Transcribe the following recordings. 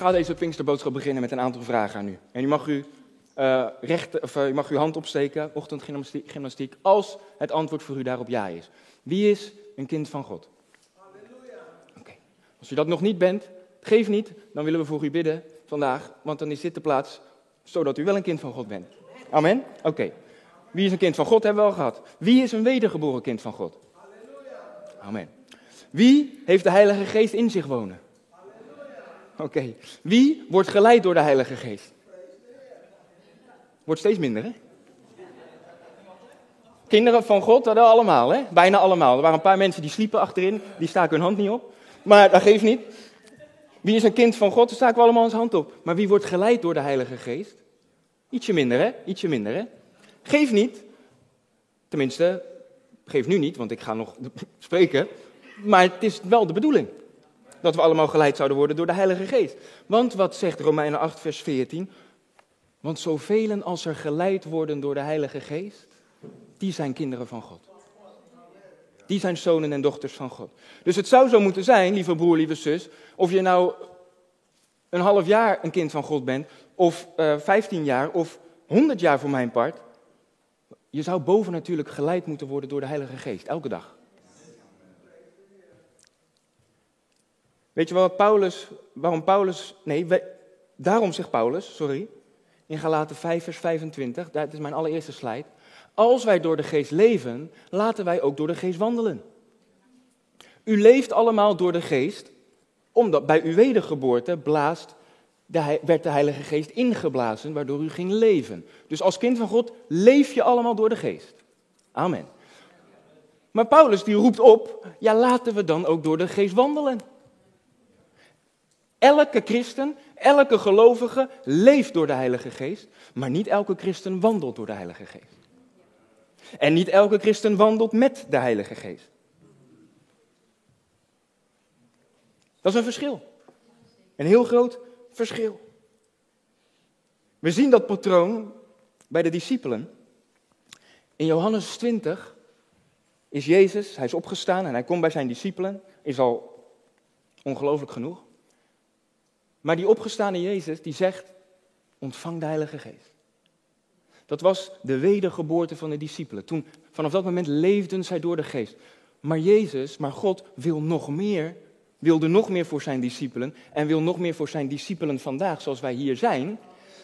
Ik ga deze Pinksterboodschap beginnen met een aantal vragen aan u. En u mag, u, uh, recht, of, uh, u mag uw hand opsteken, ochtendgymnastiek, als het antwoord voor u daarop ja is. Wie is een kind van God? Halleluja. Oké. Als u dat nog niet bent, geef niet, dan willen we voor u bidden vandaag, want dan is dit de plaats zodat u wel een kind van God bent. Amen? Oké. Wie is een kind van God, hebben we al gehad. Wie is een wedergeboren kind van God? Halleluja. Amen. Wie heeft de Heilige Geest in zich wonen? Oké. Wie wordt geleid door de Heilige Geest? Wordt steeds minder, hè? Kinderen van God, dat allemaal, hè? Bijna allemaal. Er waren een paar mensen die sliepen achterin, die staken hun hand niet op. Maar dat geeft niet. Wie is een kind van God? Daar staken we allemaal onze hand op. Maar wie wordt geleid door de Heilige Geest? Ietsje minder, hè? Ietsje minder, hè? Geef niet. Tenminste, geef nu niet, want ik ga nog spreken. Maar het is wel de bedoeling dat we allemaal geleid zouden worden door de Heilige Geest. Want wat zegt Romeinen 8, vers 14? Want zoveel als er geleid worden door de Heilige Geest, die zijn kinderen van God. Die zijn zonen en dochters van God. Dus het zou zo moeten zijn, lieve broer, lieve zus, of je nou een half jaar een kind van God bent, of uh, eh, 15 jaar, of 100 jaar voor mijn part. Je zou boven natuurlijk geleid moeten worden door de Heilige Geest, elke dag. Weet je Paulus, waarom Paulus, nee, daarom zegt Paulus, sorry, in Galaten 5 vers 25, dat is mijn allereerste slide. Als wij door de geest leven, laten wij ook door de geest wandelen. U leeft allemaal door de geest, omdat bij uw wedergeboorte blaast werd de Heilige Geest ingeblazen, waardoor u ging leven. Dus als kind van God leef je allemaal door de geest. Amen. Maar Paulus die roept op, ja laten we dan ook door de geest wandelen. Elke christen, elke gelovige leeft door de Heilige Geest, maar niet elke christen wandelt door de Heilige Geest. En niet elke christen wandelt met de Heilige Geest. Dat is een verschil. Een heel groot verschil. We zien dat patroon bij de discipelen. In Johannes 20 is Jezus, hij is opgestaan en hij komt bij zijn discipelen, is al ongelooflijk genoeg. Maar die opgestane Jezus, die zegt, ontvang de Heilige Geest. Dat was de wedergeboorte van de discipelen. Toen, vanaf dat moment leefden zij door de geest. Maar Jezus, maar God wil nog meer, wilde nog meer voor zijn discipelen en wil nog meer voor zijn discipelen vandaag, zoals wij hier zijn.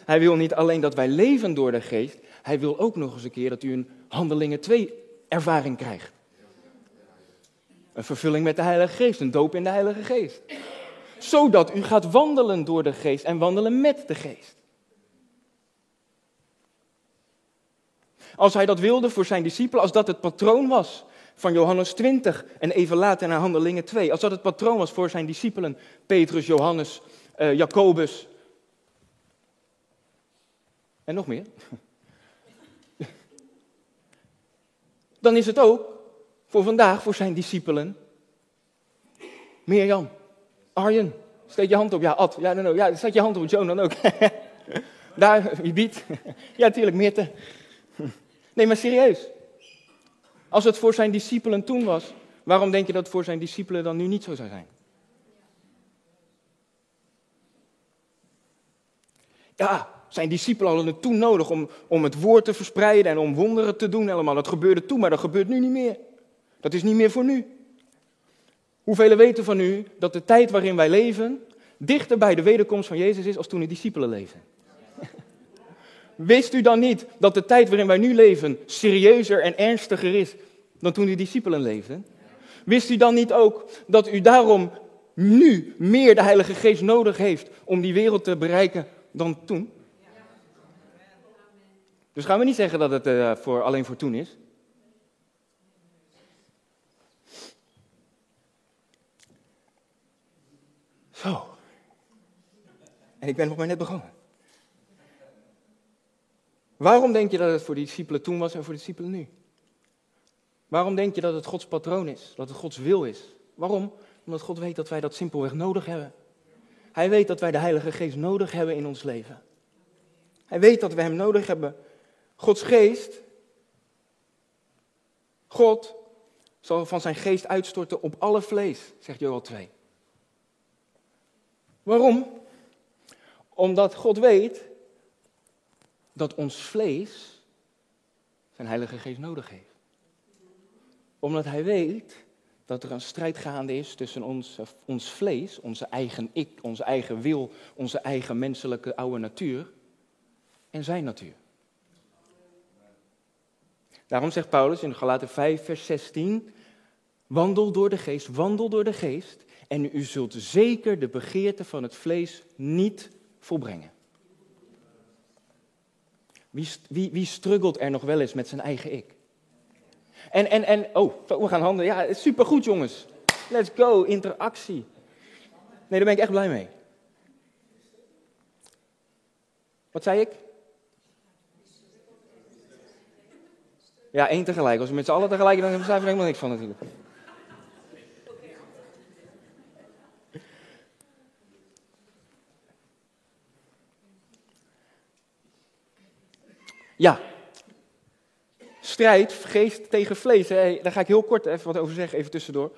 Hij wil niet alleen dat wij leven door de geest, hij wil ook nog eens een keer dat u een handelingen 2 ervaring krijgt. Een vervulling met de Heilige Geest, een doop in de Heilige Geest. Zodat u gaat wandelen door de geest en wandelen met de geest. Als hij dat wilde voor zijn discipelen, als dat het patroon was van Johannes 20 en even later naar Handelingen 2, als dat het patroon was voor zijn discipelen, Petrus, Johannes, uh, Jacobus. En nog meer, dan is het ook voor vandaag voor zijn discipelen Mirjam, Arjen, steek je hand op. Ja, Ad, ja, no, no. ja, steek je hand op, Joan dan ook. Daar, wie biedt. ja, natuurlijk, Meerte. Nee, maar serieus. Als het voor zijn discipelen toen was, waarom denk je dat het voor zijn discipelen dan nu niet zo zou zijn? Ja, zijn discipelen hadden het toen nodig om, om het woord te verspreiden en om wonderen te doen helemaal. Dat gebeurde toen, maar dat gebeurt nu niet meer. Dat is niet meer voor nu. Hoeveel weten van u dat de tijd waarin wij leven dichter bij de wederkomst van Jezus is als toen de discipelen leefden? Wist u dan niet dat de tijd waarin wij nu leven serieuzer en ernstiger is dan toen de discipelen leefden? Wist u dan niet ook dat u daarom nu meer de Heilige Geest nodig heeft om die wereld te bereiken dan toen? Dus gaan we niet zeggen dat het uh, voor, alleen voor toen is. Zo. En ik ben nog maar net begonnen. Waarom denk je dat het voor de discipelen toen was en voor de discipelen nu? Waarom denk je dat het Gods patroon is, dat het Gods wil is? Waarom? Omdat God weet dat wij dat simpelweg nodig hebben. Hij weet dat wij de Heilige Geest nodig hebben in ons leven. Hij weet dat we Hem nodig hebben. Gods Geest, God zal van zijn geest uitstorten op alle vlees, zegt Joel 2. Waarom? Omdat God weet dat ons vlees zijn Heilige Geest nodig heeft. Omdat Hij weet dat er een strijd gaande is tussen ons, ons vlees, onze eigen ik, onze eigen wil, onze eigen menselijke oude natuur en Zijn natuur. Daarom zegt Paulus in Galaten 5, vers 16: Wandel door de geest, wandel door de geest, en u zult zeker de begeerte van het vlees niet volbrengen. Wie, wie, wie struggelt er nog wel eens met zijn eigen ik? En, en, en, oh, we gaan handen. Ja, supergoed jongens. Let's go, interactie. Nee, daar ben ik echt blij mee. Wat zei ik? Ja, één tegelijk. Als we met z'n allen tegelijk, dan begrijp er helemaal niks van natuurlijk. Ja. Strijd, geest tegen vlees. Daar ga ik heel kort even wat over zeggen, even tussendoor.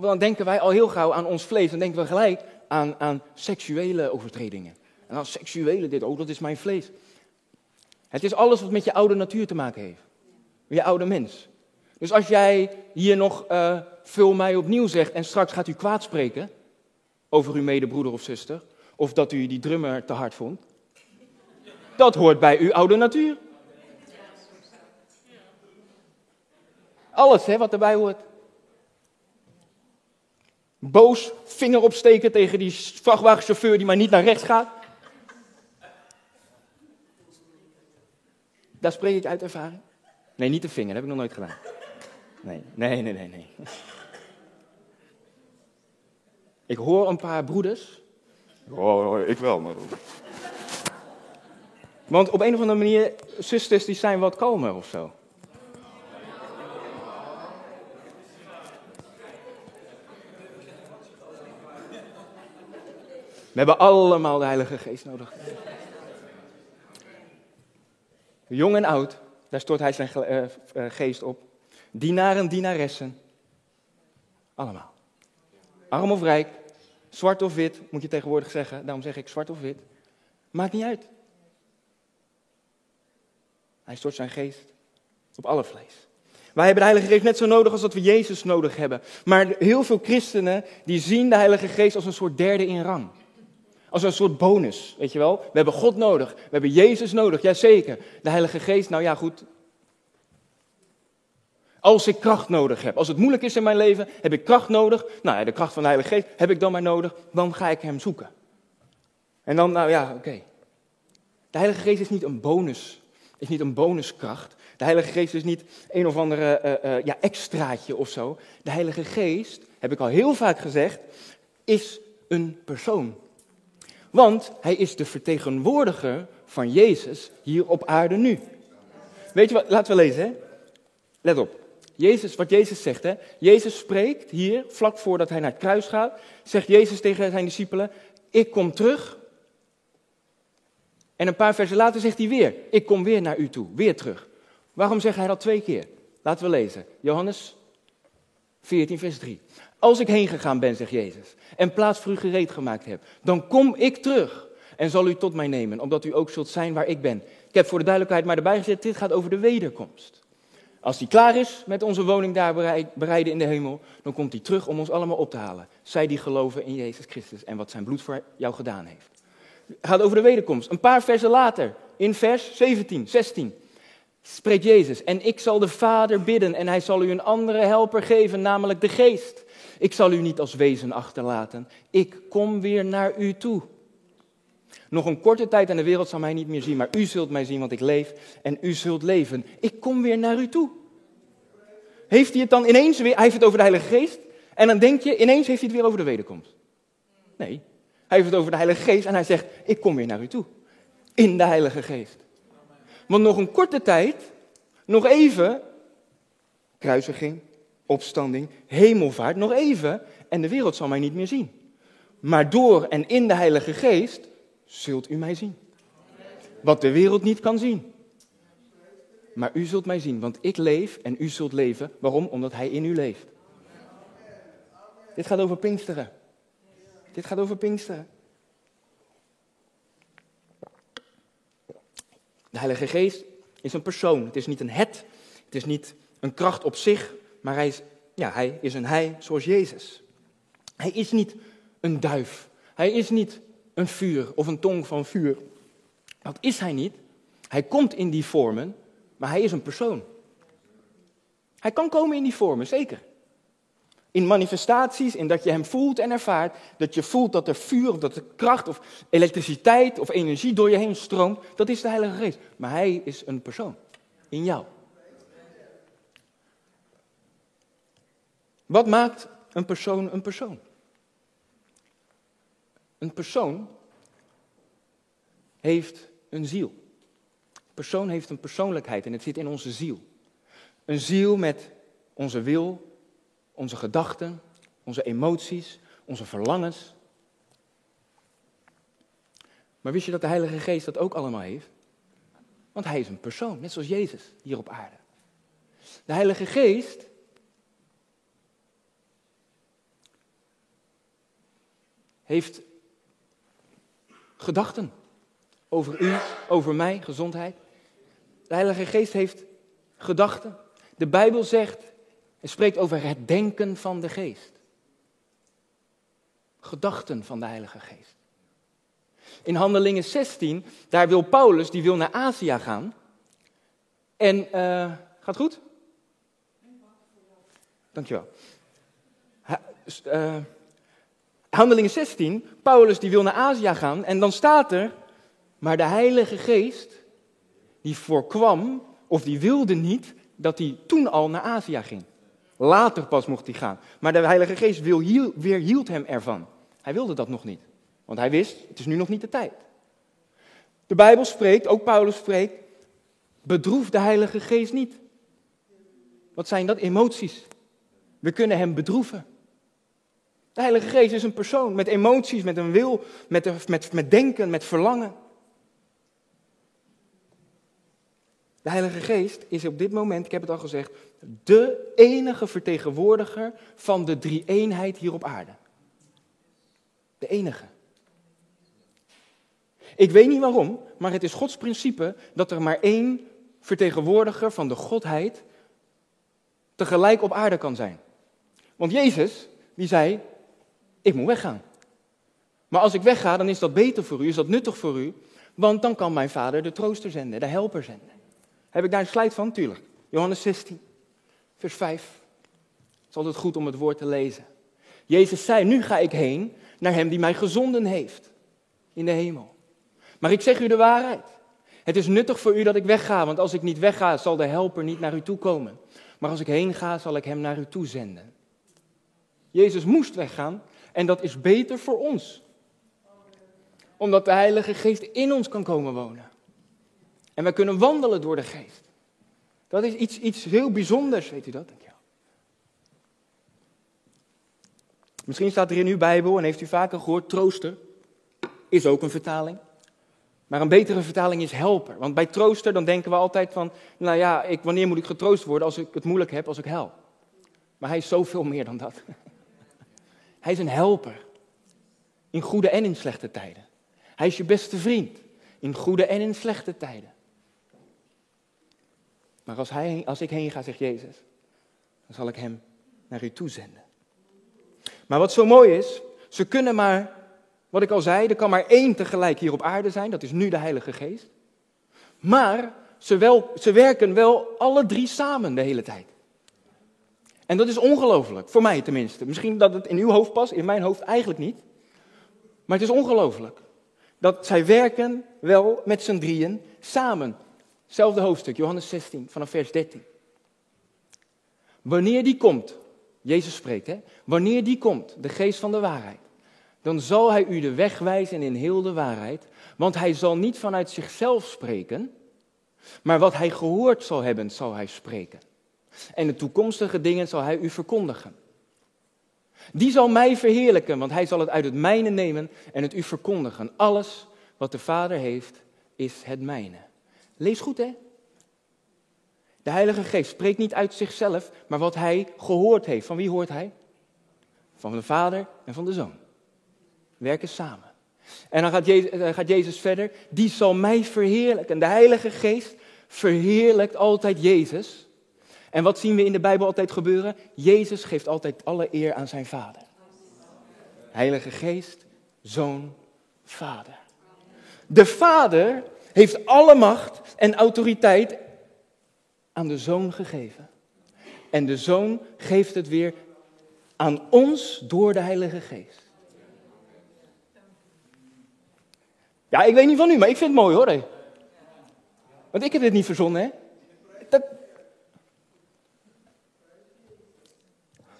Dan denken wij al heel gauw aan ons vlees. Dan denken we gelijk aan, aan seksuele overtredingen. En dan seksuele dit, oh dat is mijn vlees. Het is alles wat met je oude natuur te maken heeft. Je oude mens. Dus als jij hier nog uh, vul mij opnieuw zegt en straks gaat u kwaad spreken over uw medebroeder of zuster, of dat u die drummer te hard vond, dat hoort bij uw oude natuur. Alles hè, wat erbij hoort. Boos, vinger opsteken tegen die vrachtwagenchauffeur die maar niet naar rechts gaat. Daar spreek ik uit ervaring. Nee, niet de vinger, dat heb ik nog nooit gedaan. Nee, nee, nee, nee. Ik hoor een paar broeders. Oh, ik wel, maar. Want op een of andere manier, zusters die zijn wat kalmer of zo. We hebben allemaal de Heilige Geest nodig. Jong en oud, daar stort hij zijn uh, geest op. Dienaren, dienaressen. Allemaal. Arm of rijk, zwart of wit, moet je tegenwoordig zeggen. Daarom zeg ik zwart of wit. Maakt niet uit. Hij stort zijn geest op alle vlees. Wij hebben de Heilige Geest net zo nodig als dat we Jezus nodig hebben. Maar heel veel christenen die zien de Heilige Geest als een soort derde in rang. Als een soort bonus, weet je wel. We hebben God nodig, we hebben Jezus nodig, jazeker. De Heilige Geest, nou ja goed. Als ik kracht nodig heb, als het moeilijk is in mijn leven, heb ik kracht nodig. Nou ja, de kracht van de Heilige Geest heb ik dan maar nodig, dan ga ik Hem zoeken. En dan, nou ja, oké. De Heilige Geest is niet een bonus, is niet een bonuskracht. De Heilige Geest is niet een of andere uh, uh, ja, extraatje of zo. De Heilige Geest, heb ik al heel vaak gezegd, is een persoon. Want hij is de vertegenwoordiger van Jezus hier op aarde nu. Weet je wat? Laten we lezen, hè? Let op. Jezus, wat Jezus zegt, hè? Jezus spreekt hier, vlak voordat hij naar het kruis gaat, zegt Jezus tegen zijn discipelen, ik kom terug. En een paar versen later zegt hij weer, ik kom weer naar u toe, weer terug. Waarom zegt hij dat twee keer? Laten we lezen. Johannes 14, vers 3. Als ik heen gegaan ben, zegt Jezus, en plaats voor u gereed gemaakt heb, dan kom ik terug en zal u tot mij nemen, omdat u ook zult zijn waar ik ben. Ik heb voor de duidelijkheid maar erbij gezet, dit gaat over de wederkomst. Als hij klaar is met onze woning daar bereiden in de hemel, dan komt hij terug om ons allemaal op te halen. Zij die geloven in Jezus Christus en wat zijn bloed voor jou gedaan heeft. Gaat over de wederkomst. Een paar versen later, in vers 17, 16, spreekt Jezus. En ik zal de Vader bidden en hij zal u een andere helper geven, namelijk de Geest. Ik zal u niet als wezen achterlaten. Ik kom weer naar u toe. Nog een korte tijd en de wereld zal mij niet meer zien, maar u zult mij zien, want ik leef en u zult leven. Ik kom weer naar u toe. Heeft hij het dan ineens weer, hij heeft het over de Heilige Geest, en dan denk je, ineens heeft hij het weer over de wederkomst. Nee, hij heeft het over de Heilige Geest en hij zegt, ik kom weer naar u toe. In de Heilige Geest. Want nog een korte tijd, nog even, kruisiging, opstanding, hemelvaart, nog even, en de wereld zal mij niet meer zien. Maar door en in de Heilige Geest zult u mij zien. Wat de wereld niet kan zien. Maar u zult mij zien, want ik leef en u zult leven. Waarom? Omdat Hij in u leeft. Dit gaat over Pinksteren. Dit gaat over Pinksteren. De Heilige Geest is een persoon. Het is niet een het. Het is niet een kracht op zich. Maar hij is, ja, hij is een hij zoals Jezus. Hij is niet een duif. Hij is niet een vuur of een tong van vuur. Dat is hij niet. Hij komt in die vormen, maar hij is een persoon. Hij kan komen in die vormen, zeker. In manifestaties, in dat je hem voelt en ervaart, dat je voelt dat er vuur of dat er kracht of elektriciteit of energie door je heen stroomt, dat is de Heilige Geest. Maar hij is een persoon in jou. Wat maakt een persoon een persoon? Een persoon heeft een ziel. Een persoon heeft een persoonlijkheid en het zit in onze ziel. Een ziel met onze wil, onze gedachten, onze emoties, onze verlangens. Maar wist je dat de Heilige Geest dat ook allemaal heeft? Want hij is een persoon, net zoals Jezus hier op aarde. De Heilige Geest heeft gedachten over u, over mij, gezondheid. De Heilige Geest heeft gedachten. De Bijbel zegt en spreekt over het denken van de Geest. Gedachten van de Heilige Geest. In Handelingen 16, daar wil Paulus, die wil naar Azië gaan. En, uh, gaat goed? Dankjewel. Ha, uh, Handelingen 16, Paulus die wil naar Azië gaan en dan staat er, maar de Heilige Geest, die voorkwam, of die wilde niet, dat hij toen al naar Azië ging. Later pas mocht hij gaan. Maar de Heilige Geest weerhield hem ervan. Hij wilde dat nog niet. Want hij wist, het is nu nog niet de tijd. De Bijbel spreekt, ook Paulus spreekt, bedroef de Heilige Geest niet. Wat zijn dat? Emoties. We kunnen hem bedroeven. De Heilige Geest is een persoon met emoties, met een wil, met, met, met denken, met verlangen. De Heilige Geest is op dit moment, ik heb het al gezegd, de enige vertegenwoordiger van de drie-eenheid hier op aarde. De enige. Ik weet niet waarom, maar het is Gods principe dat er maar één vertegenwoordiger van de Godheid tegelijk op aarde kan zijn. Want Jezus, die zei, ik moet weggaan. Maar als ik wegga, dan is dat beter voor u, is dat nuttig voor u, want dan kan mijn vader de trooster zenden, de helper zenden. Heb ik daar een slide van? Tuurlijk. Johannes 16, vers 5. Het is altijd goed om het woord te lezen. Jezus zei, nu ga ik heen naar hem die mij gezonden heeft in de hemel. Maar ik zeg u de waarheid. Het is nuttig voor u dat ik wegga, want als ik niet wegga, zal de helper niet naar u toe komen. Maar als ik heen ga, zal ik hem naar u toe zenden. Jezus moest weggaan en dat is beter voor ons. Omdat de Heilige Geest in ons kan komen wonen. En wij kunnen wandelen door de Geest. Dat is iets, iets heel bijzonders, weet u dat? Dankjewel. Misschien staat er in uw Bijbel, en heeft u vaker gehoord, trooster. Is ook een vertaling. Maar een betere vertaling is helper. Want bij trooster dan denken we altijd van, nou ja, ik, wanneer moet ik getroost worden als ik het moeilijk heb, als ik hel? Maar hij is zoveel meer dan dat. Hij is een helper. In goede en in slechte tijden. Hij is je beste vriend. In goede en in slechte tijden. Maar als, hij, als ik heen ga, zegt Jezus, dan zal ik hem naar u toe zenden. Maar wat zo mooi is, ze kunnen maar, wat ik al zei, er kan maar één tegelijk hier op aarde zijn, dat is nu de Heilige Geest. Maar ze, wel, ze werken wel alle drie samen de hele tijd. En dat is ongelooflijk, voor mij tenminste. Misschien dat het in uw hoofd past, in mijn hoofd eigenlijk niet. Maar het is ongelooflijk. Dat zij werken wel met z'n drieën samen. Zelfde hoofdstuk, Johannes 16, vanaf vers 13. Wanneer die komt, Jezus spreekt, hè? Wanneer die komt, de geest van de waarheid, dan zal hij u de weg wijzen in heel de waarheid. Want hij zal niet vanuit zichzelf spreken, maar wat hij gehoord zal hebben, zal hij spreken. En de toekomstige dingen zal hij u verkondigen. Die zal mij verheerlijken, want hij zal het uit het mijne nemen en het u verkondigen. Alles wat de Vader heeft, is het mijne. Lees goed, hè? De Heilige Geest spreekt niet uit zichzelf, maar wat hij gehoord heeft. Van wie hoort hij? Van de Vader en van de Zoon. Werken samen. En dan gaat Jezus, dan gaat Jezus verder. Die zal mij verheerlijken. En de Heilige Geest verheerlijkt altijd Jezus. En wat zien we in de Bijbel altijd gebeuren? Jezus geeft altijd alle eer aan zijn Vader. Heilige Geest, Zoon, Vader. De Vader heeft alle macht en autoriteit aan de Zoon gegeven. En de Zoon geeft het weer aan ons door de Heilige Geest. Ja, ik weet niet van u, maar ik vind het mooi hoor. Want ik heb dit niet verzonnen, hè?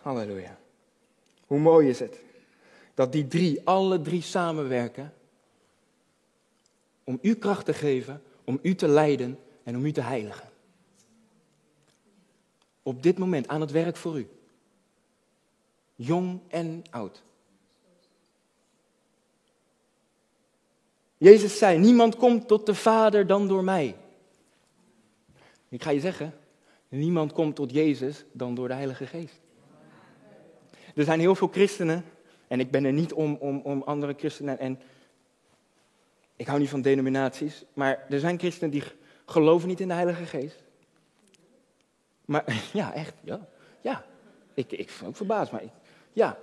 Halleluja. Hoe mooi is het dat die drie, alle drie samenwerken om u kracht te geven, om u te leiden en om u te heiligen. Op dit moment aan het werk voor u. Jong en oud. Jezus zei, niemand komt tot de Vader dan door mij. Ik ga je zeggen, niemand komt tot Jezus dan door de Heilige Geest. Er zijn heel veel christenen, en ik ben er niet om, om, om andere christenen, en ik hou niet van denominaties, maar er zijn christenen die geloven niet in de Heilige Geest. Maar ja, echt, ja. Ja, ik, ik ben ook verbaasd, maar ik, ja.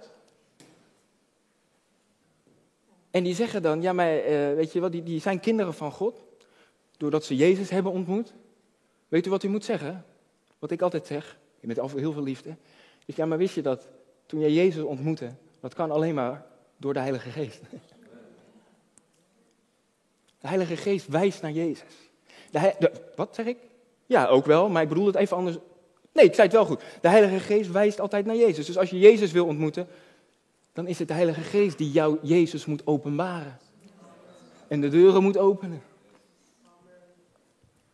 En die zeggen dan, ja, maar uh, weet je wat, die, die zijn kinderen van God, doordat ze Jezus hebben ontmoet. Weet u wat u moet zeggen? Wat ik altijd zeg, met heel veel liefde. Is ja, maar wist je dat toen jij Jezus ontmoette, dat kan alleen maar door de Heilige Geest. De Heilige Geest wijst naar Jezus. De, wat zeg ik? Ja, ook wel, maar ik bedoel het even anders. Nee, ik zei het wel goed. De Heilige Geest wijst altijd naar Jezus. Dus als je Jezus wil ontmoeten, dan is het de Heilige Geest die jou Jezus moet openbaren. En de deuren moet openen.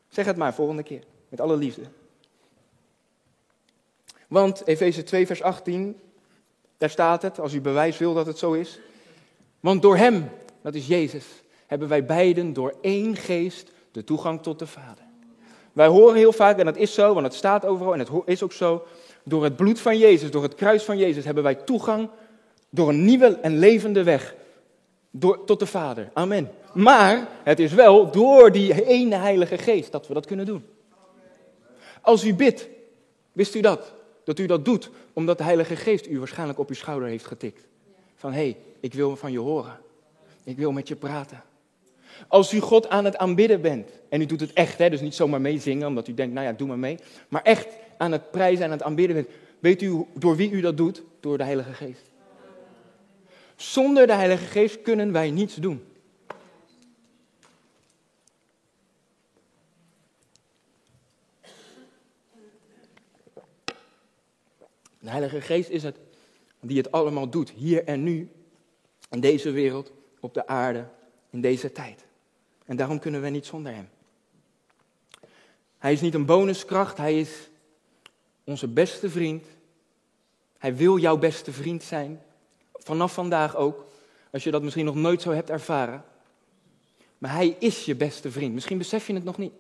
Zeg het maar volgende keer, met alle liefde. Want Efeze 2, vers 18, daar staat het, als u bewijs wil dat het zo is. Want door Hem, dat is Jezus, hebben wij beiden door één geest de toegang tot de Vader. Wij horen heel vaak, en dat is zo, want het staat overal en het is ook zo, door het bloed van Jezus, door het kruis van Jezus, hebben wij toegang door een nieuwe en levende weg door, tot de Vader. Amen. Maar het is wel door die ene Heilige Geest dat we dat kunnen doen. Als u bidt, wist u dat? Dat u dat doet omdat de Heilige Geest u waarschijnlijk op uw schouder heeft getikt. Van hé, hey, ik wil van je horen. Ik wil met je praten. Als u God aan het aanbidden bent, en u doet het echt, hè, dus niet zomaar meezingen omdat u denkt, nou ja, doe maar mee. Maar echt aan het prijzen en aan het aanbidden bent, weet u door wie u dat doet? Door de Heilige Geest. Zonder de Heilige Geest kunnen wij niets doen. De Heilige Geest is het die het allemaal doet, hier en nu, in deze wereld, op de aarde, in deze tijd. En daarom kunnen we niet zonder Hem. Hij is niet een bonuskracht, Hij is onze beste vriend. Hij wil jouw beste vriend zijn. Vanaf vandaag ook, als je dat misschien nog nooit zo hebt ervaren. Maar Hij is je beste vriend. Misschien besef je het nog niet.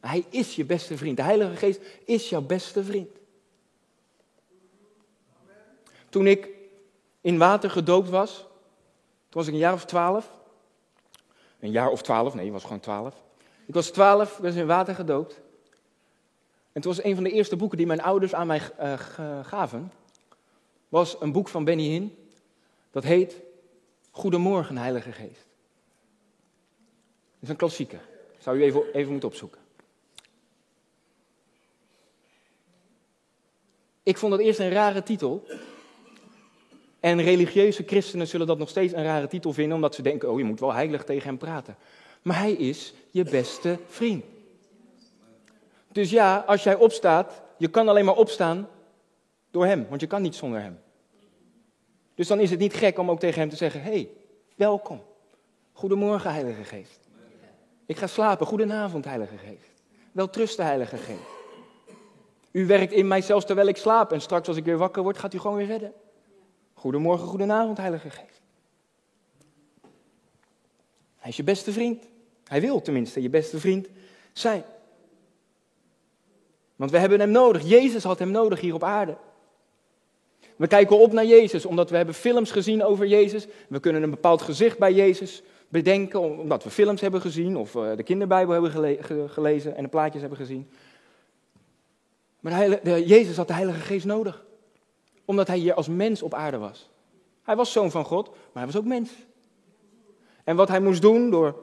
Maar Hij is je beste vriend. De Heilige Geest is jouw beste vriend. Toen ik in water gedoopt was, toen was ik een jaar of twaalf. Een jaar of twaalf, nee, ik was gewoon twaalf. Ik was twaalf, was in water gedoopt. En het was een van de eerste boeken die mijn ouders aan mij uh, gaven. Was een boek van Benny Hinn. Dat heet Goedemorgen, Heilige Geest. Dat is een klassieker. Zou u even, even moeten opzoeken. Ik vond dat eerst een rare titel. En religieuze christenen zullen dat nog steeds een rare titel vinden, omdat ze denken: oh, je moet wel heilig tegen hem praten. Maar hij is je beste vriend. Dus ja, als jij opstaat, je kan alleen maar opstaan door hem, want je kan niet zonder hem. Dus dan is het niet gek om ook tegen hem te zeggen: hey, welkom. Goedemorgen, Heilige Geest. Ik ga slapen. Goedenavond, Heilige Geest. Wel trusten, Heilige Geest. U werkt in mij zelfs terwijl ik slaap. En straks als ik weer wakker word, gaat u gewoon weer redden. Goedemorgen, goedenavond, Heilige Geest. Hij is je beste vriend. Hij wil tenminste je beste vriend zijn. Want we hebben hem nodig. Jezus had hem nodig hier op aarde. We kijken op naar Jezus omdat we hebben films gezien over Jezus. We kunnen een bepaald gezicht bij Jezus bedenken omdat we films hebben gezien of uh, de kinderbijbel hebben gelezen en de plaatjes hebben gezien. Maar de, Jezus had de Heilige Geest nodig. Omdat hij hier als mens op aarde was. Hij was zoon van God, maar hij was ook mens. En wat hij moest doen door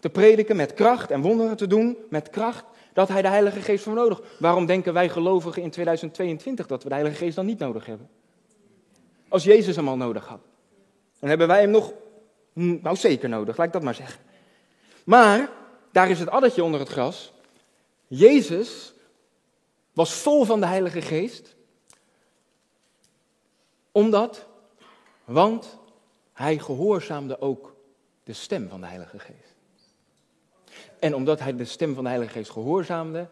te prediken met kracht en wonderen te doen met kracht, dat hij de Heilige Geest voor nodig. Waarom denken wij gelovigen in 2022 dat we de Heilige Geest dan niet nodig hebben? Als Jezus hem al nodig had. Dan hebben wij hem nog, hm, nou zeker nodig, laat ik dat maar zeggen. Maar, daar is het addertje onder het gras. Jezus was vol van de Heilige Geest. Omdat, want hij gehoorzaamde ook de stem van de Heilige Geest. En omdat hij de stem van de Heilige Geest gehoorzaamde,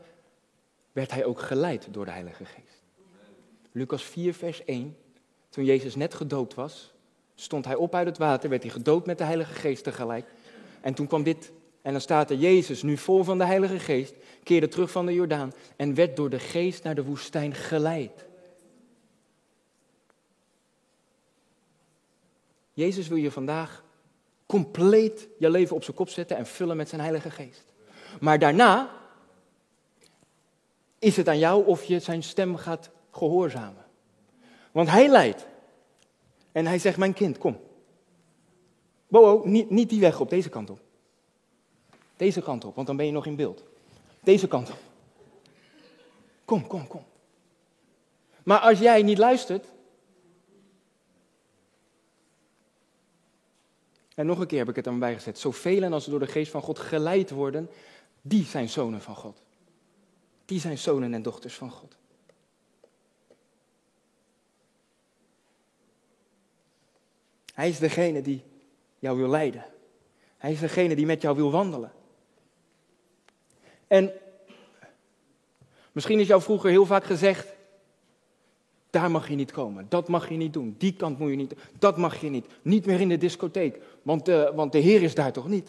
werd hij ook geleid door de Heilige Geest. Lucas 4, vers 1. Toen Jezus net gedoopt was, stond hij op uit het water, werd hij gedoopt met de Heilige Geest tegelijk. En toen kwam dit, en dan staat er Jezus, nu vol van de Heilige Geest, keerde terug van de Jordaan en werd door de Geest naar de woestijn geleid. Jezus wil je vandaag compleet je leven op zijn kop zetten en vullen met zijn Heilige Geest. Maar daarna is het aan jou of je zijn stem gaat gehoorzamen. Want hij leidt. En hij zegt, mijn kind, kom. Bo, niet, niet die weg op, deze kant op. Deze kant op, want dan ben je nog in beeld. Deze kant op. Kom, kom, kom. Maar als jij niet luistert, En nog een keer heb ik het er bij gezet. Zoveel als door de geest van God geleid worden, die zijn zonen van God. Die zijn zonen en dochters van God. Hij is degene die jou wil leiden. Hij is degene die met jou wil wandelen. En misschien is jou vroeger heel vaak gezegd: daar mag je niet komen. Dat mag je niet doen. Die kant moet je niet. Dat mag je niet. Niet meer in de discotheek. Want, uh, want de Heer is daar toch niet?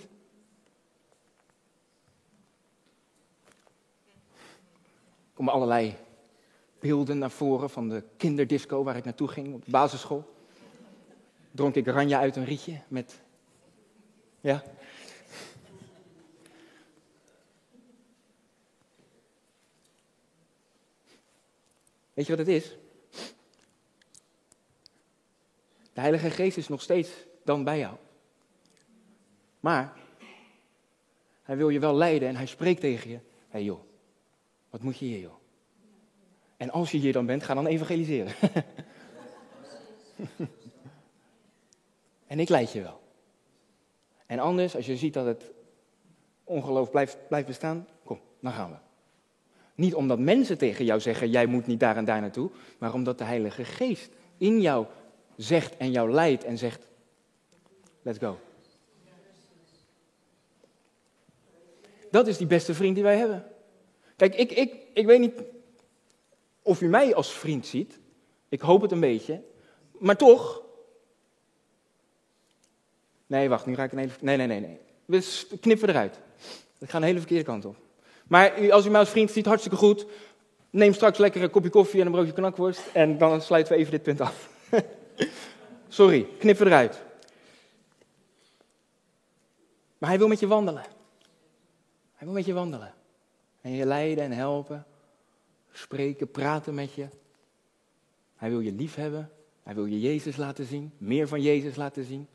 Er komen allerlei beelden naar voren van de kinderdisco waar ik naartoe ging op de basisschool. Dronk ik ranje uit een rietje met. Ja. Weet je wat het is? De Heilige Geest is nog steeds dan bij jou. Maar hij wil je wel leiden en hij spreekt tegen je. Hé hey joh, wat moet je hier joh? En als je hier dan bent, ga dan evangeliseren. en ik leid je wel. En anders, als je ziet dat het ongeloof blijft, blijft bestaan, kom, dan gaan we. Niet omdat mensen tegen jou zeggen, jij moet niet daar en daar naartoe, maar omdat de Heilige Geest in jou zegt en jou leidt en zegt, let's go. Dat is die beste vriend die wij hebben. Kijk, ik, ik, ik weet niet of u mij als vriend ziet. Ik hoop het een beetje. Maar toch. Nee, wacht, nu ga ik een hele. Nee, nee, nee, nee. We knippen eruit. Ik ga een hele verkeerde kant op. Maar als u mij als vriend ziet, hartstikke goed. Neem straks lekker een kopje koffie en een broodje knakworst. En dan sluiten we even dit punt af. Sorry, knip eruit. Maar hij wil met je wandelen. Hij wil met je wandelen. En je leiden en helpen. Spreken, praten met je. Hij wil je lief hebben. Hij wil je Jezus laten zien. Meer van Jezus laten zien.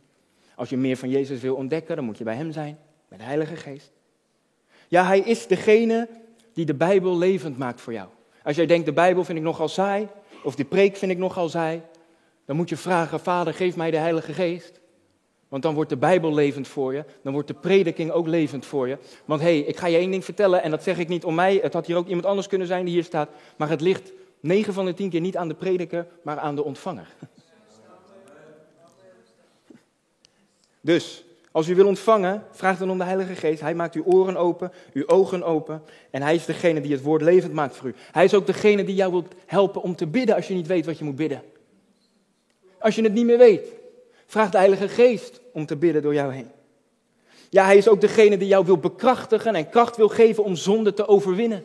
Als je meer van Jezus wil ontdekken, dan moet je bij hem zijn. Met de Heilige Geest. Ja, hij is degene die de Bijbel levend maakt voor jou. Als jij denkt, de Bijbel vind ik nogal saai. Of die preek vind ik nogal saai. Dan moet je vragen, Vader, geef mij de Heilige Geest. Want dan wordt de Bijbel levend voor je. Dan wordt de prediking ook levend voor je. Want hé, hey, ik ga je één ding vertellen. En dat zeg ik niet om mij. Het had hier ook iemand anders kunnen zijn die hier staat. Maar het ligt 9 van de 10 keer niet aan de prediker, maar aan de ontvanger. Dus, als u wil ontvangen, vraag dan om de Heilige Geest. Hij maakt uw oren open, uw ogen open. En hij is degene die het woord levend maakt voor u. Hij is ook degene die jou wil helpen om te bidden als je niet weet wat je moet bidden. Als je het niet meer weet, vraag de Heilige Geest om te bidden door jou heen. Ja, hij is ook degene die jou wil bekrachtigen en kracht wil geven om zonde te overwinnen.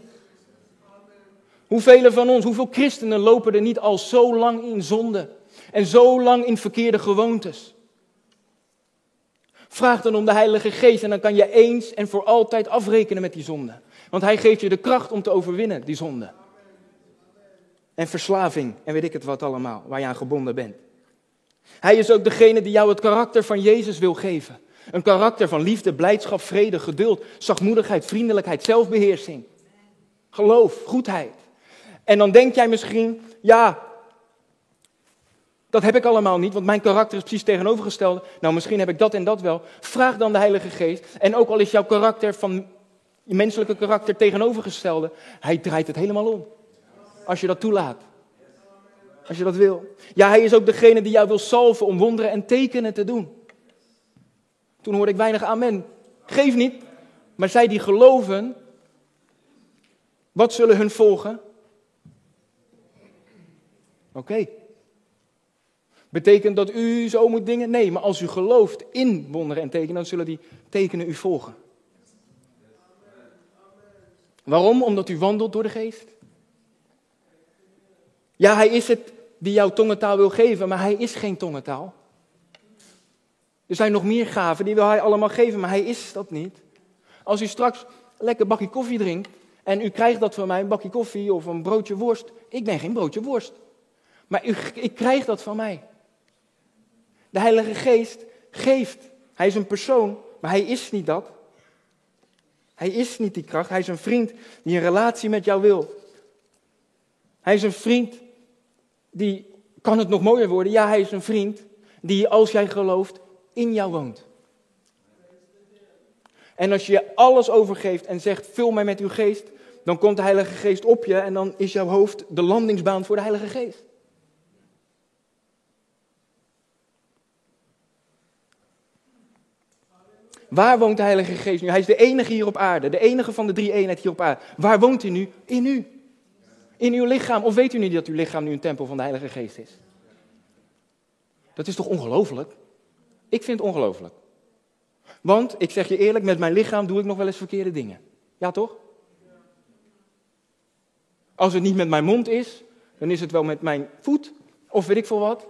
Hoeveel van ons, hoeveel christenen lopen er niet al zo lang in zonde en zo lang in verkeerde gewoontes? Vraag dan om de Heilige Geest en dan kan je eens en voor altijd afrekenen met die zonde. Want Hij geeft je de kracht om te overwinnen, die zonde. En verslaving en weet ik het wat allemaal, waar je aan gebonden bent. Hij is ook degene die jou het karakter van Jezus wil geven. Een karakter van liefde, blijdschap, vrede, geduld, zachtmoedigheid, vriendelijkheid, zelfbeheersing. Geloof, goedheid. En dan denk jij misschien, ja, dat heb ik allemaal niet, want mijn karakter is precies tegenovergesteld. Nou, misschien heb ik dat en dat wel. Vraag dan de Heilige Geest. En ook al is jouw karakter van je menselijke karakter tegenovergestelde, hij draait het helemaal om. Als je dat toelaat. Als je dat wil. Ja, hij is ook degene die jou wil salven om wonderen en tekenen te doen. Toen hoorde ik weinig amen. Geef niet. Maar zij die geloven, wat zullen hun volgen? Oké. Betekent dat u zo moet dingen? Nee, maar als u gelooft in wonderen en tekenen, dan zullen die tekenen u volgen. Waarom? Omdat u wandelt door de geest. Ja, hij is het die jouw tongentaal wil geven, maar hij is geen tongentaal. Er zijn nog meer gaven, die wil hij allemaal geven, maar hij is dat niet. Als u straks lekker bakje koffie drinkt en u krijgt dat van mij, een bakje koffie of een broodje worst. Ik ben geen broodje worst. Maar u, ik krijg dat van mij. De Heilige Geest geeft. Hij is een persoon, maar hij is niet dat. Hij is niet die kracht. Hij is een vriend die een relatie met jou wil. Hij is een vriend die, kan het nog mooier worden? Ja, hij is een vriend die, als jij gelooft, in jou woont. En als je alles overgeeft en zegt, vul mij met uw geest, dan komt de Heilige Geest op je en dan is jouw hoofd de landingsbaan voor de Heilige Geest. Waar woont de Heilige Geest nu? Hij is de enige hier op aarde, de enige van de drie eenheid hier op aarde. Waar woont hij nu? In u. In uw lichaam. Of weet u niet dat uw lichaam nu een tempel van de Heilige Geest is? Dat is toch ongelooflijk? Ik vind het ongelooflijk. Want, ik zeg je eerlijk, met mijn lichaam doe ik nog wel eens verkeerde dingen. Ja, toch? Als het niet met mijn mond is, dan is het wel met mijn voet, of weet ik veel wat.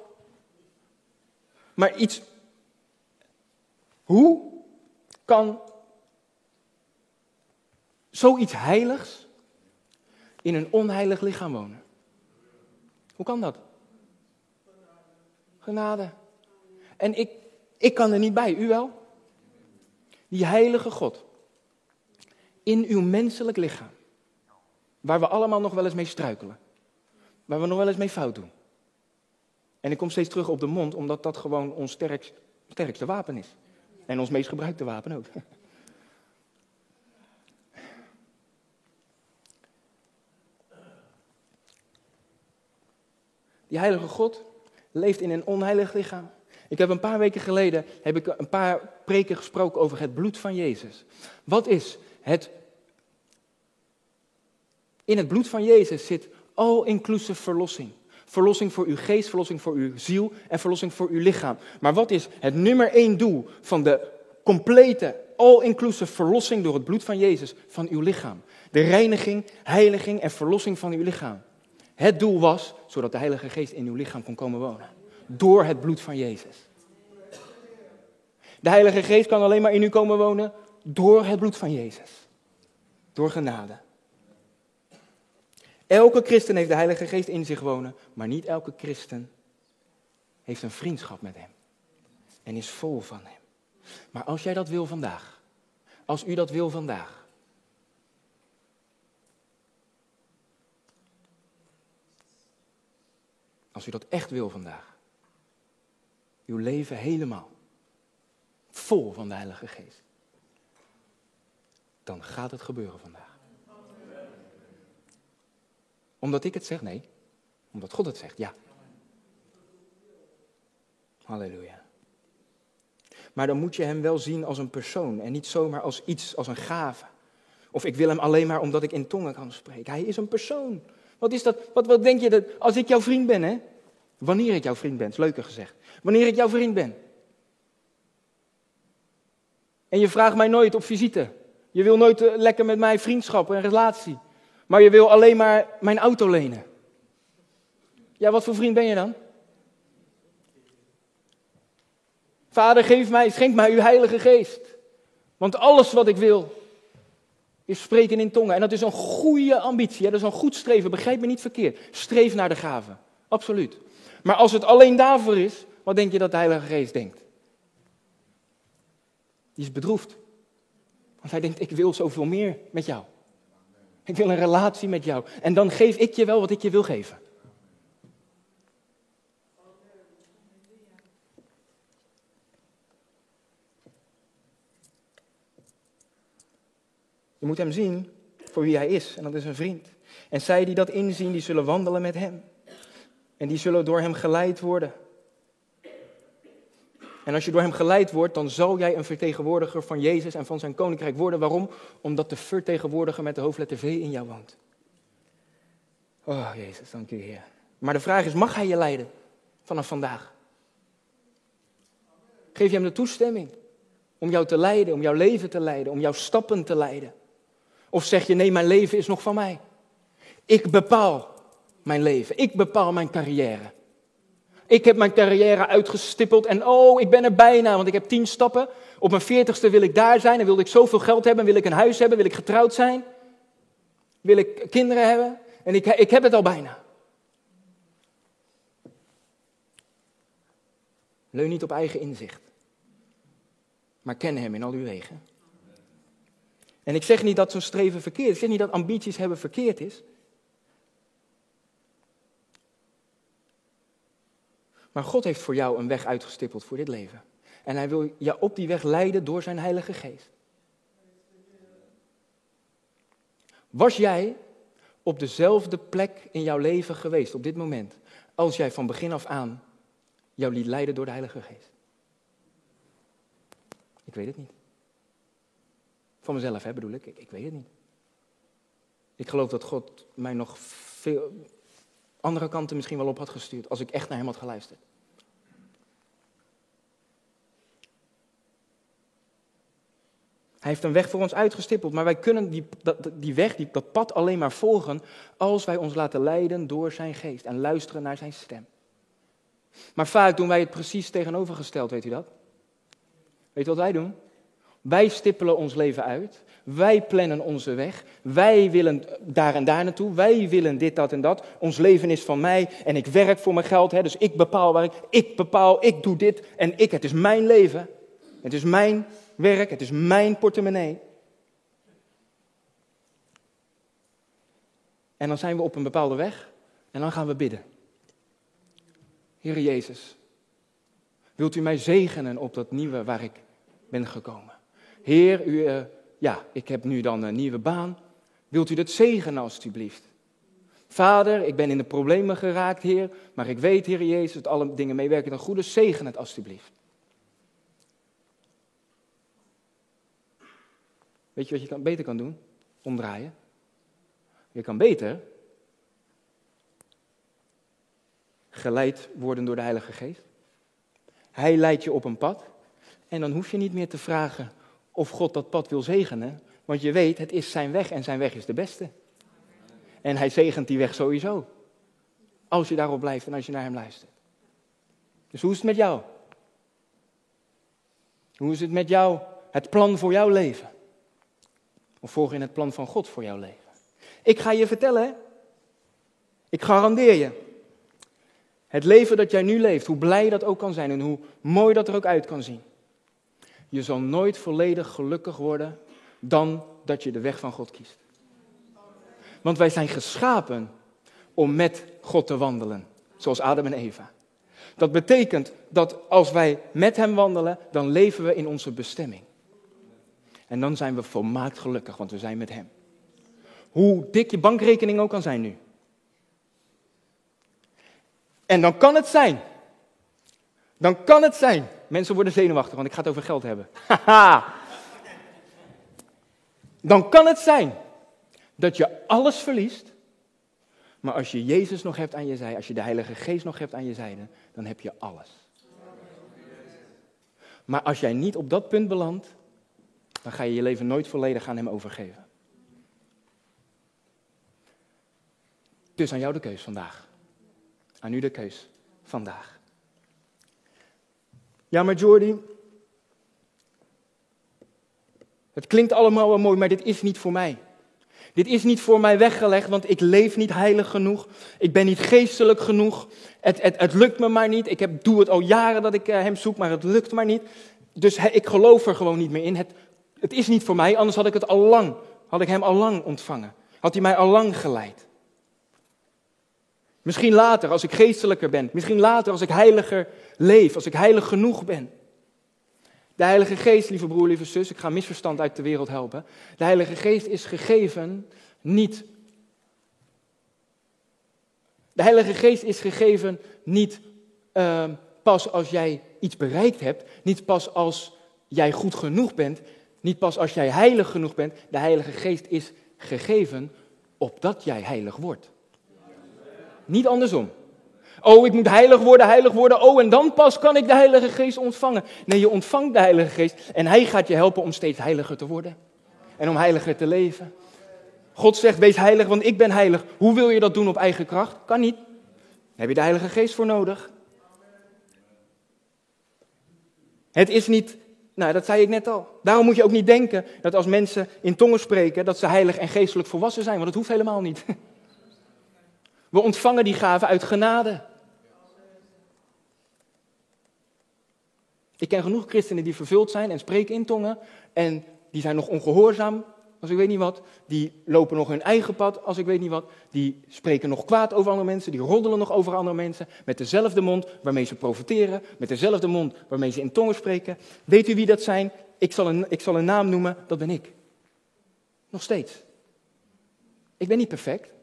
Maar iets. Hoe kan zoiets heiligs in een onheilig lichaam wonen? Hoe kan dat? Genade. En ik, ik kan er niet bij, u wel? Die heilige God in uw menselijk lichaam, waar we allemaal nog wel eens mee struikelen, waar we nog wel eens mee fout doen. En ik kom steeds terug op de mond, omdat dat gewoon ons sterkst, sterkste wapen is. En ons meest gebruikte wapen ook. Die heilige God leeft in een onheilig lichaam. Ik heb een paar weken geleden heb ik een paar preken gesproken over het bloed van Jezus. Wat is het? In het bloed van Jezus zit all-inclusive verlossing. Verlossing voor uw geest, verlossing voor uw ziel en verlossing voor uw lichaam. Maar wat is het nummer één doel van de complete, all-inclusive verlossing door het bloed van Jezus van uw lichaam? De reiniging, heiliging en verlossing van uw lichaam. Het doel was zodat de Heilige Geest in uw lichaam kon komen wonen. Door het bloed van Jezus. De Heilige Geest kan alleen maar in u komen wonen door het bloed van Jezus. Door genade. Elke christen heeft de Heilige Geest in zich wonen, maar niet elke christen heeft een vriendschap met Hem en is vol van Hem. Maar als jij dat wil vandaag, als u dat wil vandaag, als u dat echt wil vandaag, uw leven helemaal vol van de Heilige Geest, dan gaat het gebeuren vandaag omdat ik het zeg? Nee. Omdat God het zegt? Ja. Halleluja. Maar dan moet je hem wel zien als een persoon en niet zomaar als iets, als een gave. Of ik wil hem alleen maar omdat ik in tongen kan spreken. Hij is een persoon. Wat is dat? Wat, wat denk je dat als ik jouw vriend ben, hè? Wanneer ik jouw vriend ben, is leuker gezegd. Wanneer ik jouw vriend ben. En je vraagt mij nooit op visite. Je wil nooit eh, lekker met mij vriendschap en relatie. Maar je wil alleen maar mijn auto lenen. Ja, wat voor vriend ben je dan? Vader, geef mij, schenk mij uw Heilige Geest. Want alles wat ik wil, is spreken in tongen. En dat is een goede ambitie, dat is een goed streven. Begrijp me niet verkeerd. Streef naar de gave. Absoluut. Maar als het alleen daarvoor is, wat denk je dat de Heilige Geest denkt? Die is bedroefd. Want hij denkt, ik wil zoveel meer met jou. Ik wil een relatie met jou. En dan geef ik je wel wat ik je wil geven. Je moet hem zien voor wie hij is, en dat is een vriend. En zij die dat inzien, die zullen wandelen met hem. En die zullen door hem geleid worden. En als je door hem geleid wordt, dan zal jij een vertegenwoordiger van Jezus en van zijn koninkrijk worden. Waarom? Omdat de vertegenwoordiger met de hoofdletter V in jou woont. Oh, Jezus, dank u Heer. Maar de vraag is, mag hij je leiden vanaf vandaag? Geef je hem de toestemming om jou te leiden, om jouw leven te leiden, om jouw stappen te leiden? Of zeg je, nee, mijn leven is nog van mij. Ik bepaal mijn leven. Ik bepaal mijn carrière. Ik heb mijn carrière uitgestippeld en oh, ik ben er bijna, want ik heb tien stappen. Op mijn veertigste wil ik daar zijn en wil ik zoveel geld hebben, wil ik een huis hebben, wil ik getrouwd zijn, wil ik kinderen hebben en ik, ik heb het al bijna. Leun niet op eigen inzicht, maar ken Hem in al uw wegen. En ik zeg niet dat zo'n streven verkeerd is. Ik zeg niet dat ambities hebben verkeerd is. Maar God heeft voor jou een weg uitgestippeld voor dit leven. En hij wil je op die weg leiden door zijn Heilige Geest. Was jij op dezelfde plek in jouw leven geweest op dit moment, als jij van begin af aan jou liet leiden door de Heilige Geest? Ik weet het niet. Van mezelf, hè, bedoel ik. ik. Ik weet het niet. Ik geloof dat God mij nog veel andere kanten misschien wel op had gestuurd als ik echt naar hem had geluisterd. Hij heeft een weg voor ons uitgestippeld, maar wij kunnen die, die weg, die, dat pad alleen maar volgen als wij ons laten leiden door zijn geest en luisteren naar zijn stem. Maar vaak doen wij het precies tegenovergesteld, weet u dat? Weet u wat wij doen? Wij stippelen ons leven uit. Wij plannen onze weg. Wij willen daar en daar naartoe. Wij willen dit, dat en dat. Ons leven is van mij en ik werk voor mijn geld. Hè, dus ik bepaal waar ik. Ik bepaal, ik doe dit en ik. Het is mijn leven. Het is mijn werk. Het is mijn portemonnee. En dan zijn we op een bepaalde weg en dan gaan we bidden. Heer Jezus, wilt u mij zegenen op dat nieuwe waar ik ben gekomen? Heer, u, uh, ja, ik heb nu dan een nieuwe baan. Wilt u dat zegenen alstublieft? Vader, ik ben in de problemen geraakt, Heer, maar ik weet, Heer Jezus, dat alle dingen meewerken ten goede. Zegen het alstublieft. Weet je wat je beter kan doen? Omdraaien. Je kan beter geleid worden door de Heilige Geest. Hij leidt je op een pad. En dan hoef je niet meer te vragen of God dat pad wil zegenen. Want je weet, het is zijn weg en zijn weg is de beste. En hij zegent die weg sowieso. Als je daarop blijft en als je naar hem luistert. Dus hoe is het met jou? Hoe is het met jou, het plan voor jouw leven? Of volg je het plan van God voor jouw leven? Ik ga je vertellen, ik garandeer je. Het leven dat jij nu leeft, hoe blij dat ook kan zijn en hoe mooi dat er ook uit kan zien. Je zal nooit volledig gelukkig worden dan dat je de weg van God kiest. Want wij zijn geschapen om met God te wandelen, zoals Adam en Eva. Dat betekent dat als wij met Hem wandelen, dan leven we in onze bestemming. En dan zijn we volmaakt gelukkig, want we zijn met Hem. Hoe dik je bankrekening ook kan zijn nu. En dan kan het zijn. Dan kan het zijn Mensen worden zenuwachtig, want ik ga het over geld hebben. Dan kan het zijn dat je alles verliest. Maar als je Jezus nog hebt aan je zijde, als je de Heilige Geest nog hebt aan je zijde, dan heb je alles. Maar als jij niet op dat punt belandt, dan ga je je leven nooit volledig aan Hem overgeven. Dus aan jou de keus vandaag. Aan u de keus vandaag. Ja, maar Jordi, het klinkt allemaal wel mooi, maar dit is niet voor mij. Dit is niet voor mij weggelegd, want ik leef niet heilig genoeg. Ik ben niet geestelijk genoeg. Het, het, het lukt me maar niet. Ik heb, doe het al jaren dat ik eh, hem zoek, maar het lukt maar niet. Dus ik geloof er gewoon niet meer in. Het, het is niet voor mij, anders had ik het al lang, had ik hem al lang ontvangen. Had hij mij al lang geleid. Misschien later, als ik geestelijker ben. Misschien later, als ik heiliger leef, als ik heilig genoeg ben. De Heilige Geest, lieve broer, lieve zus, ik ga misverstand uit de wereld helpen. De Heilige Geest is gegeven niet. De Heilige Geest is gegeven niet uh, pas als jij iets bereikt hebt, niet pas als jij goed genoeg bent, niet pas als jij heilig genoeg bent. De Heilige Geest is gegeven opdat jij heilig wordt. Niet andersom. Oh, ik moet heilig worden, heilig worden. Oh, en dan pas kan ik de Heilige Geest ontvangen. Nee, je ontvangt de Heilige Geest en Hij gaat je helpen om steeds heiliger te worden. En om heiliger te leven. God zegt, wees heilig, want ik ben heilig. Hoe wil je dat doen op eigen kracht? Kan niet. Daar heb je de Heilige Geest voor nodig. Het is niet, nou dat zei ik net al. Daarom moet je ook niet denken dat als mensen in tongen spreken, dat ze heilig en geestelijk volwassen zijn, want dat hoeft helemaal niet. We ontvangen die gaven uit genade. Ik ken genoeg christenen die vervuld zijn en spreken in tongen en die zijn nog ongehoorzaam, als ik weet niet wat. Die lopen nog hun eigen pad, als ik weet niet wat. Die spreken nog kwaad over andere mensen, die roddelen nog over andere mensen. Met dezelfde mond waarmee ze profiteren, met dezelfde mond waarmee ze in tongen spreken. Weet u wie dat zijn? Ik zal een, ik zal een naam noemen, dat ben ik. Nog steeds. Ik ben niet perfect.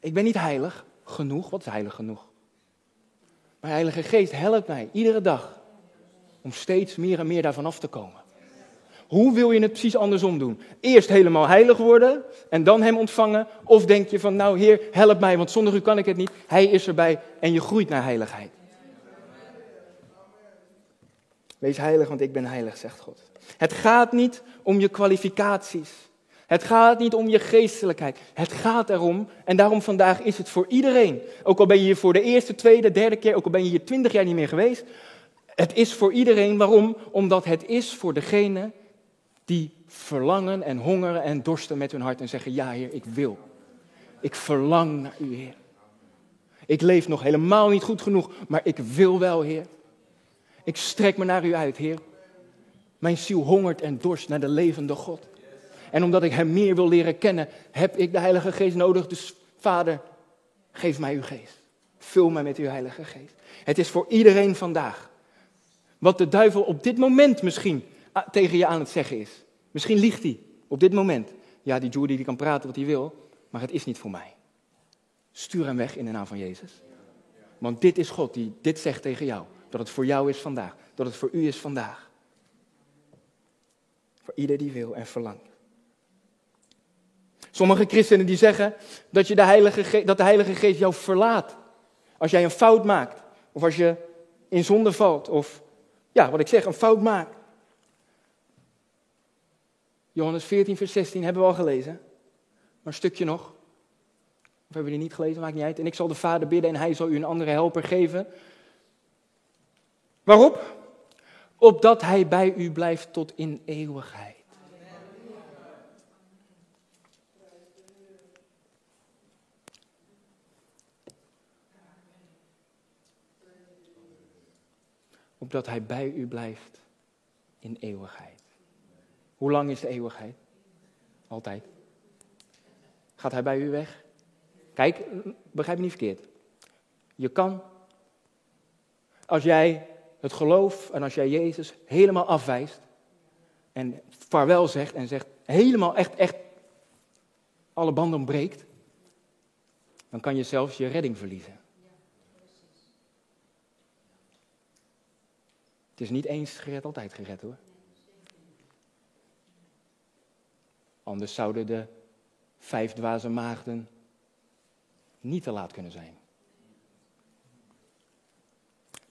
Ik ben niet heilig genoeg. Wat is heilig genoeg? Maar Heilige Geest helpt mij iedere dag om steeds meer en meer daarvan af te komen. Hoe wil je het precies andersom doen? Eerst helemaal heilig worden en dan Hem ontvangen? Of denk je van, nou Heer, help mij, want zonder U kan ik het niet. Hij is erbij en je groeit naar heiligheid. Wees heilig, want ik ben heilig, zegt God. Het gaat niet om je kwalificaties. Het gaat niet om je geestelijkheid. Het gaat erom, en daarom vandaag is het voor iedereen. Ook al ben je hier voor de eerste, tweede, derde keer, ook al ben je hier twintig jaar niet meer geweest. Het is voor iedereen. Waarom? Omdat het is voor degene die verlangen en hongeren en dorsten met hun hart en zeggen, ja Heer, ik wil. Ik verlang naar U, Heer. Ik leef nog helemaal niet goed genoeg, maar ik wil wel, Heer. Ik strek me naar U uit, Heer. Mijn ziel hongert en dorst naar de levende God. En omdat ik Hem meer wil leren kennen, heb ik de Heilige Geest nodig. Dus Vader, geef mij uw geest. Vul mij met uw Heilige Geest. Het is voor iedereen vandaag. Wat de duivel op dit moment misschien tegen je aan het zeggen is. Misschien liegt hij op dit moment. Ja, die Judy die kan praten wat hij wil, maar het is niet voor mij. Stuur hem weg in de naam van Jezus. Want dit is God die dit zegt tegen jou. Dat het voor jou is vandaag. Dat het voor u is vandaag. Voor ieder die wil en verlangt. Sommige christenen die zeggen dat, je de Heilige Geest, dat de Heilige Geest jou verlaat. Als jij een fout maakt. Of als je in zonde valt. Of ja, wat ik zeg, een fout maakt. Johannes 14, vers 16 hebben we al gelezen. Maar een stukje nog. Of hebben we die niet gelezen? Maakt niet uit. En ik zal de Vader bidden en hij zal u een andere helper geven. Waarop? Opdat hij bij u blijft tot in eeuwigheid. Opdat hij bij u blijft in eeuwigheid. Hoe lang is de eeuwigheid? Altijd. Gaat hij bij u weg? Kijk, begrijp me niet verkeerd. Je kan, als jij het geloof en als jij Jezus helemaal afwijst en vaarwel zegt en zegt helemaal echt, echt alle banden breekt, dan kan je zelfs je redding verliezen. Het is niet eens gered, altijd gered hoor. Anders zouden de vijf dwaze maagden niet te laat kunnen zijn.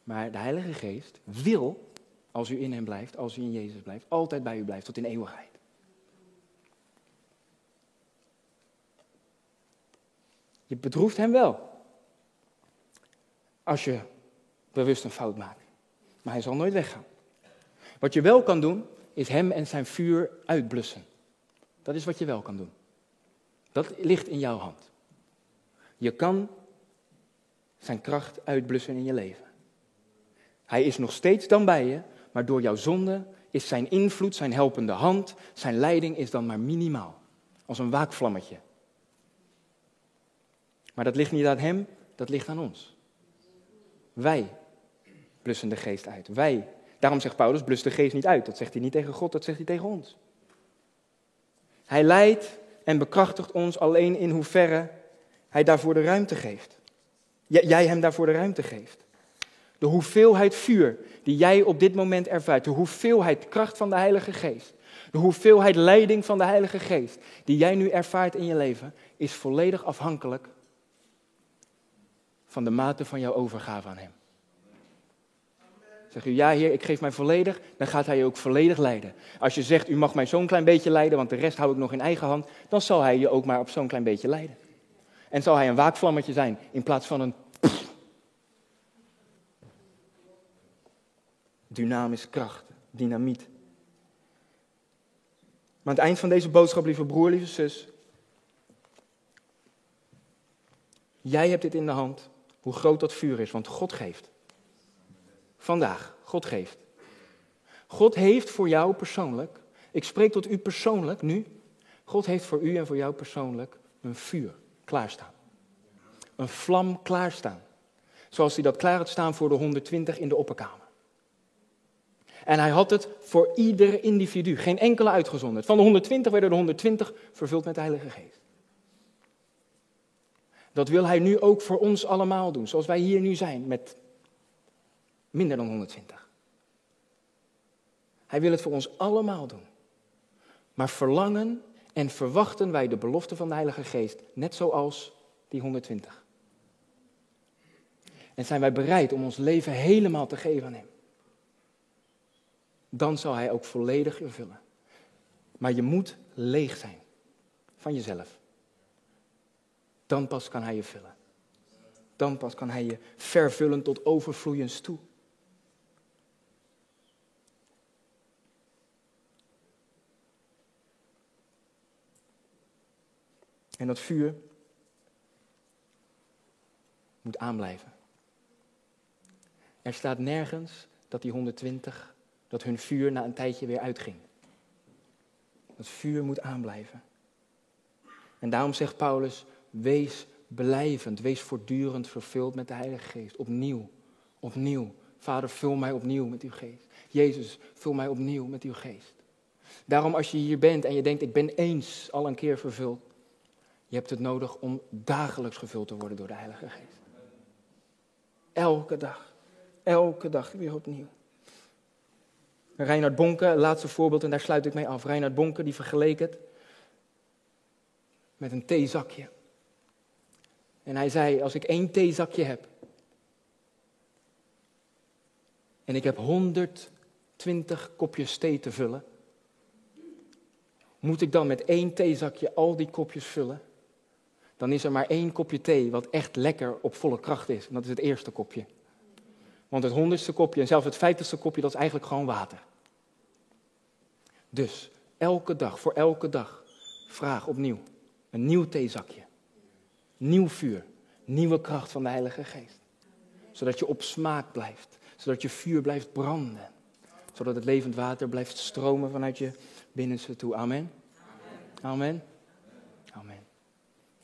Maar de Heilige Geest wil, als u in hem blijft, als u in Jezus blijft, altijd bij u blijft tot in eeuwigheid. Je bedroeft hem wel. Als je bewust een fout maakt. Maar hij zal nooit weggaan. Wat je wel kan doen, is hem en zijn vuur uitblussen. Dat is wat je wel kan doen. Dat ligt in jouw hand. Je kan zijn kracht uitblussen in je leven. Hij is nog steeds dan bij je, maar door jouw zonde is zijn invloed, zijn helpende hand, zijn leiding is dan maar minimaal. Als een waakvlammetje. Maar dat ligt niet aan hem, dat ligt aan ons. Wij blussen de geest uit. Wij. Daarom zegt Paulus, blus de geest niet uit. Dat zegt hij niet tegen God, dat zegt hij tegen ons. Hij leidt en bekrachtigt ons alleen in hoeverre hij daarvoor de ruimte geeft. Jij hem daarvoor de ruimte geeft. De hoeveelheid vuur die jij op dit moment ervaart, de hoeveelheid kracht van de Heilige Geest, de hoeveelheid leiding van de Heilige Geest die jij nu ervaart in je leven, is volledig afhankelijk van de mate van jouw overgave aan Hem. Zeg u, ja Heer, ik geef mij volledig, dan gaat Hij je ook volledig leiden. Als je zegt, u mag mij zo'n klein beetje leiden, want de rest hou ik nog in eigen hand, dan zal Hij je ook maar op zo'n klein beetje leiden. En zal Hij een waakvlammetje zijn in plaats van een dynamische kracht, dynamiet. Maar aan het eind van deze boodschap, lieve broer, lieve zus, jij hebt dit in de hand, hoe groot dat vuur is, want God geeft. Vandaag, God geeft. God heeft voor jou persoonlijk, ik spreek tot u persoonlijk nu, God heeft voor u en voor jou persoonlijk een vuur klaarstaan. Een vlam klaarstaan. Zoals hij dat klaar had staan voor de 120 in de opperkamer. En hij had het voor ieder individu, geen enkele uitgezonderd. Van de 120 werden de 120 vervuld met de Heilige Geest. Dat wil hij nu ook voor ons allemaal doen, zoals wij hier nu zijn met minder dan 120. Hij wil het voor ons allemaal doen. Maar verlangen en verwachten wij de belofte van de Heilige Geest, net zoals die 120. En zijn wij bereid om ons leven helemaal te geven aan Hem dan zal hij ook volledig invullen. Maar je moet leeg zijn van jezelf. Dan pas kan hij je vullen. Dan pas kan hij je vervullen tot overvloeiens toe. En dat vuur moet aanblijven. Er staat nergens dat die 120 dat hun vuur na een tijdje weer uitging. Dat vuur moet aanblijven. En daarom zegt Paulus, wees blijvend, wees voortdurend vervuld met de Heilige Geest. Opnieuw, opnieuw. Vader, vul mij opnieuw met uw geest. Jezus, vul mij opnieuw met uw geest. Daarom als je hier bent en je denkt, ik ben eens al een keer vervuld. Je hebt het nodig om dagelijks gevuld te worden door de Heilige Geest. Elke dag. Elke dag weer opnieuw. Reinhard Bonke, laatste voorbeeld, en daar sluit ik mee af. Reinhard Bonke, die vergeleek het met een theezakje. En hij zei, als ik één theezakje heb, en ik heb 120 kopjes thee te vullen, moet ik dan met één theezakje al die kopjes vullen? Dan is er maar één kopje thee wat echt lekker op volle kracht is. En dat is het eerste kopje. Want het honderdste kopje en zelfs het vijftigste kopje, dat is eigenlijk gewoon water. Dus elke dag, voor elke dag, vraag opnieuw. Een nieuw theezakje. Nieuw vuur. Nieuwe kracht van de Heilige Geest. Zodat je op smaak blijft. Zodat je vuur blijft branden. Zodat het levend water blijft stromen vanuit je binnenste toe. Amen. Amen. Amen.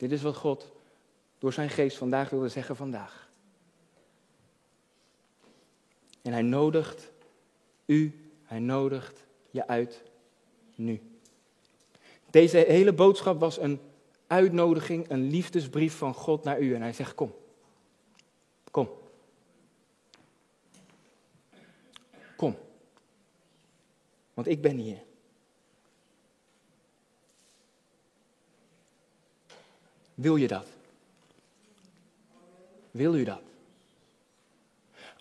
Dit is wat God door zijn geest vandaag wilde zeggen vandaag. En hij nodigt u, hij nodigt je uit nu. Deze hele boodschap was een uitnodiging, een liefdesbrief van God naar u. En hij zegt, kom. Kom. Kom. Want ik ben hier. Wil je dat? Wil u dat?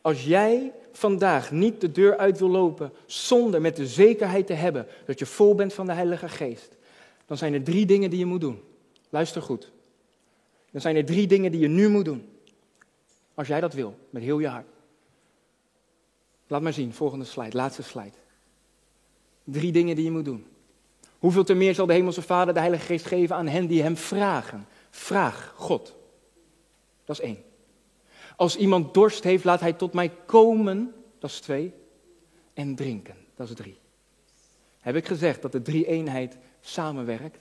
Als jij vandaag niet de deur uit wil lopen zonder met de zekerheid te hebben dat je vol bent van de Heilige Geest, dan zijn er drie dingen die je moet doen. Luister goed. dan zijn er drie dingen die je nu moet doen. Als jij dat wil, met heel je hart. Laat maar zien, volgende slide, laatste slide. Drie dingen die je moet doen. Hoeveel te meer zal de Hemelse Vader de Heilige Geest geven aan hen die Hem vragen? Vraag God. Dat is één. Als iemand dorst heeft, laat hij tot mij komen. Dat is twee. En drinken. Dat is drie. Heb ik gezegd dat de drie eenheid samenwerkt?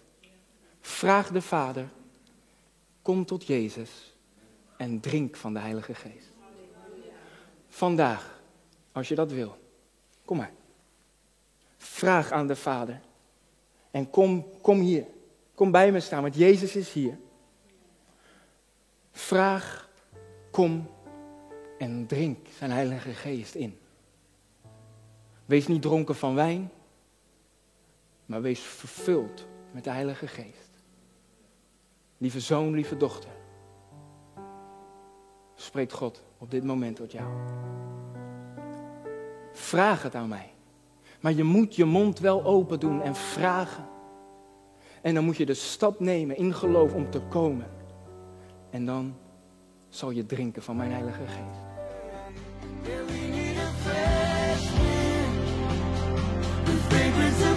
Vraag de Vader. Kom tot Jezus. En drink van de Heilige Geest. Vandaag, als je dat wil, kom maar. Vraag aan de Vader. En kom, kom hier. Kom bij me staan, want Jezus is hier. Vraag, kom en drink zijn Heilige Geest in. Wees niet dronken van wijn, maar wees vervuld met de Heilige Geest. Lieve zoon, lieve dochter, spreekt God op dit moment tot jou. Vraag het aan mij. Maar je moet je mond wel open doen en vragen. En dan moet je de stap nemen in geloof om te komen. En dan zal je drinken van mijn Heilige Geest. fragrance of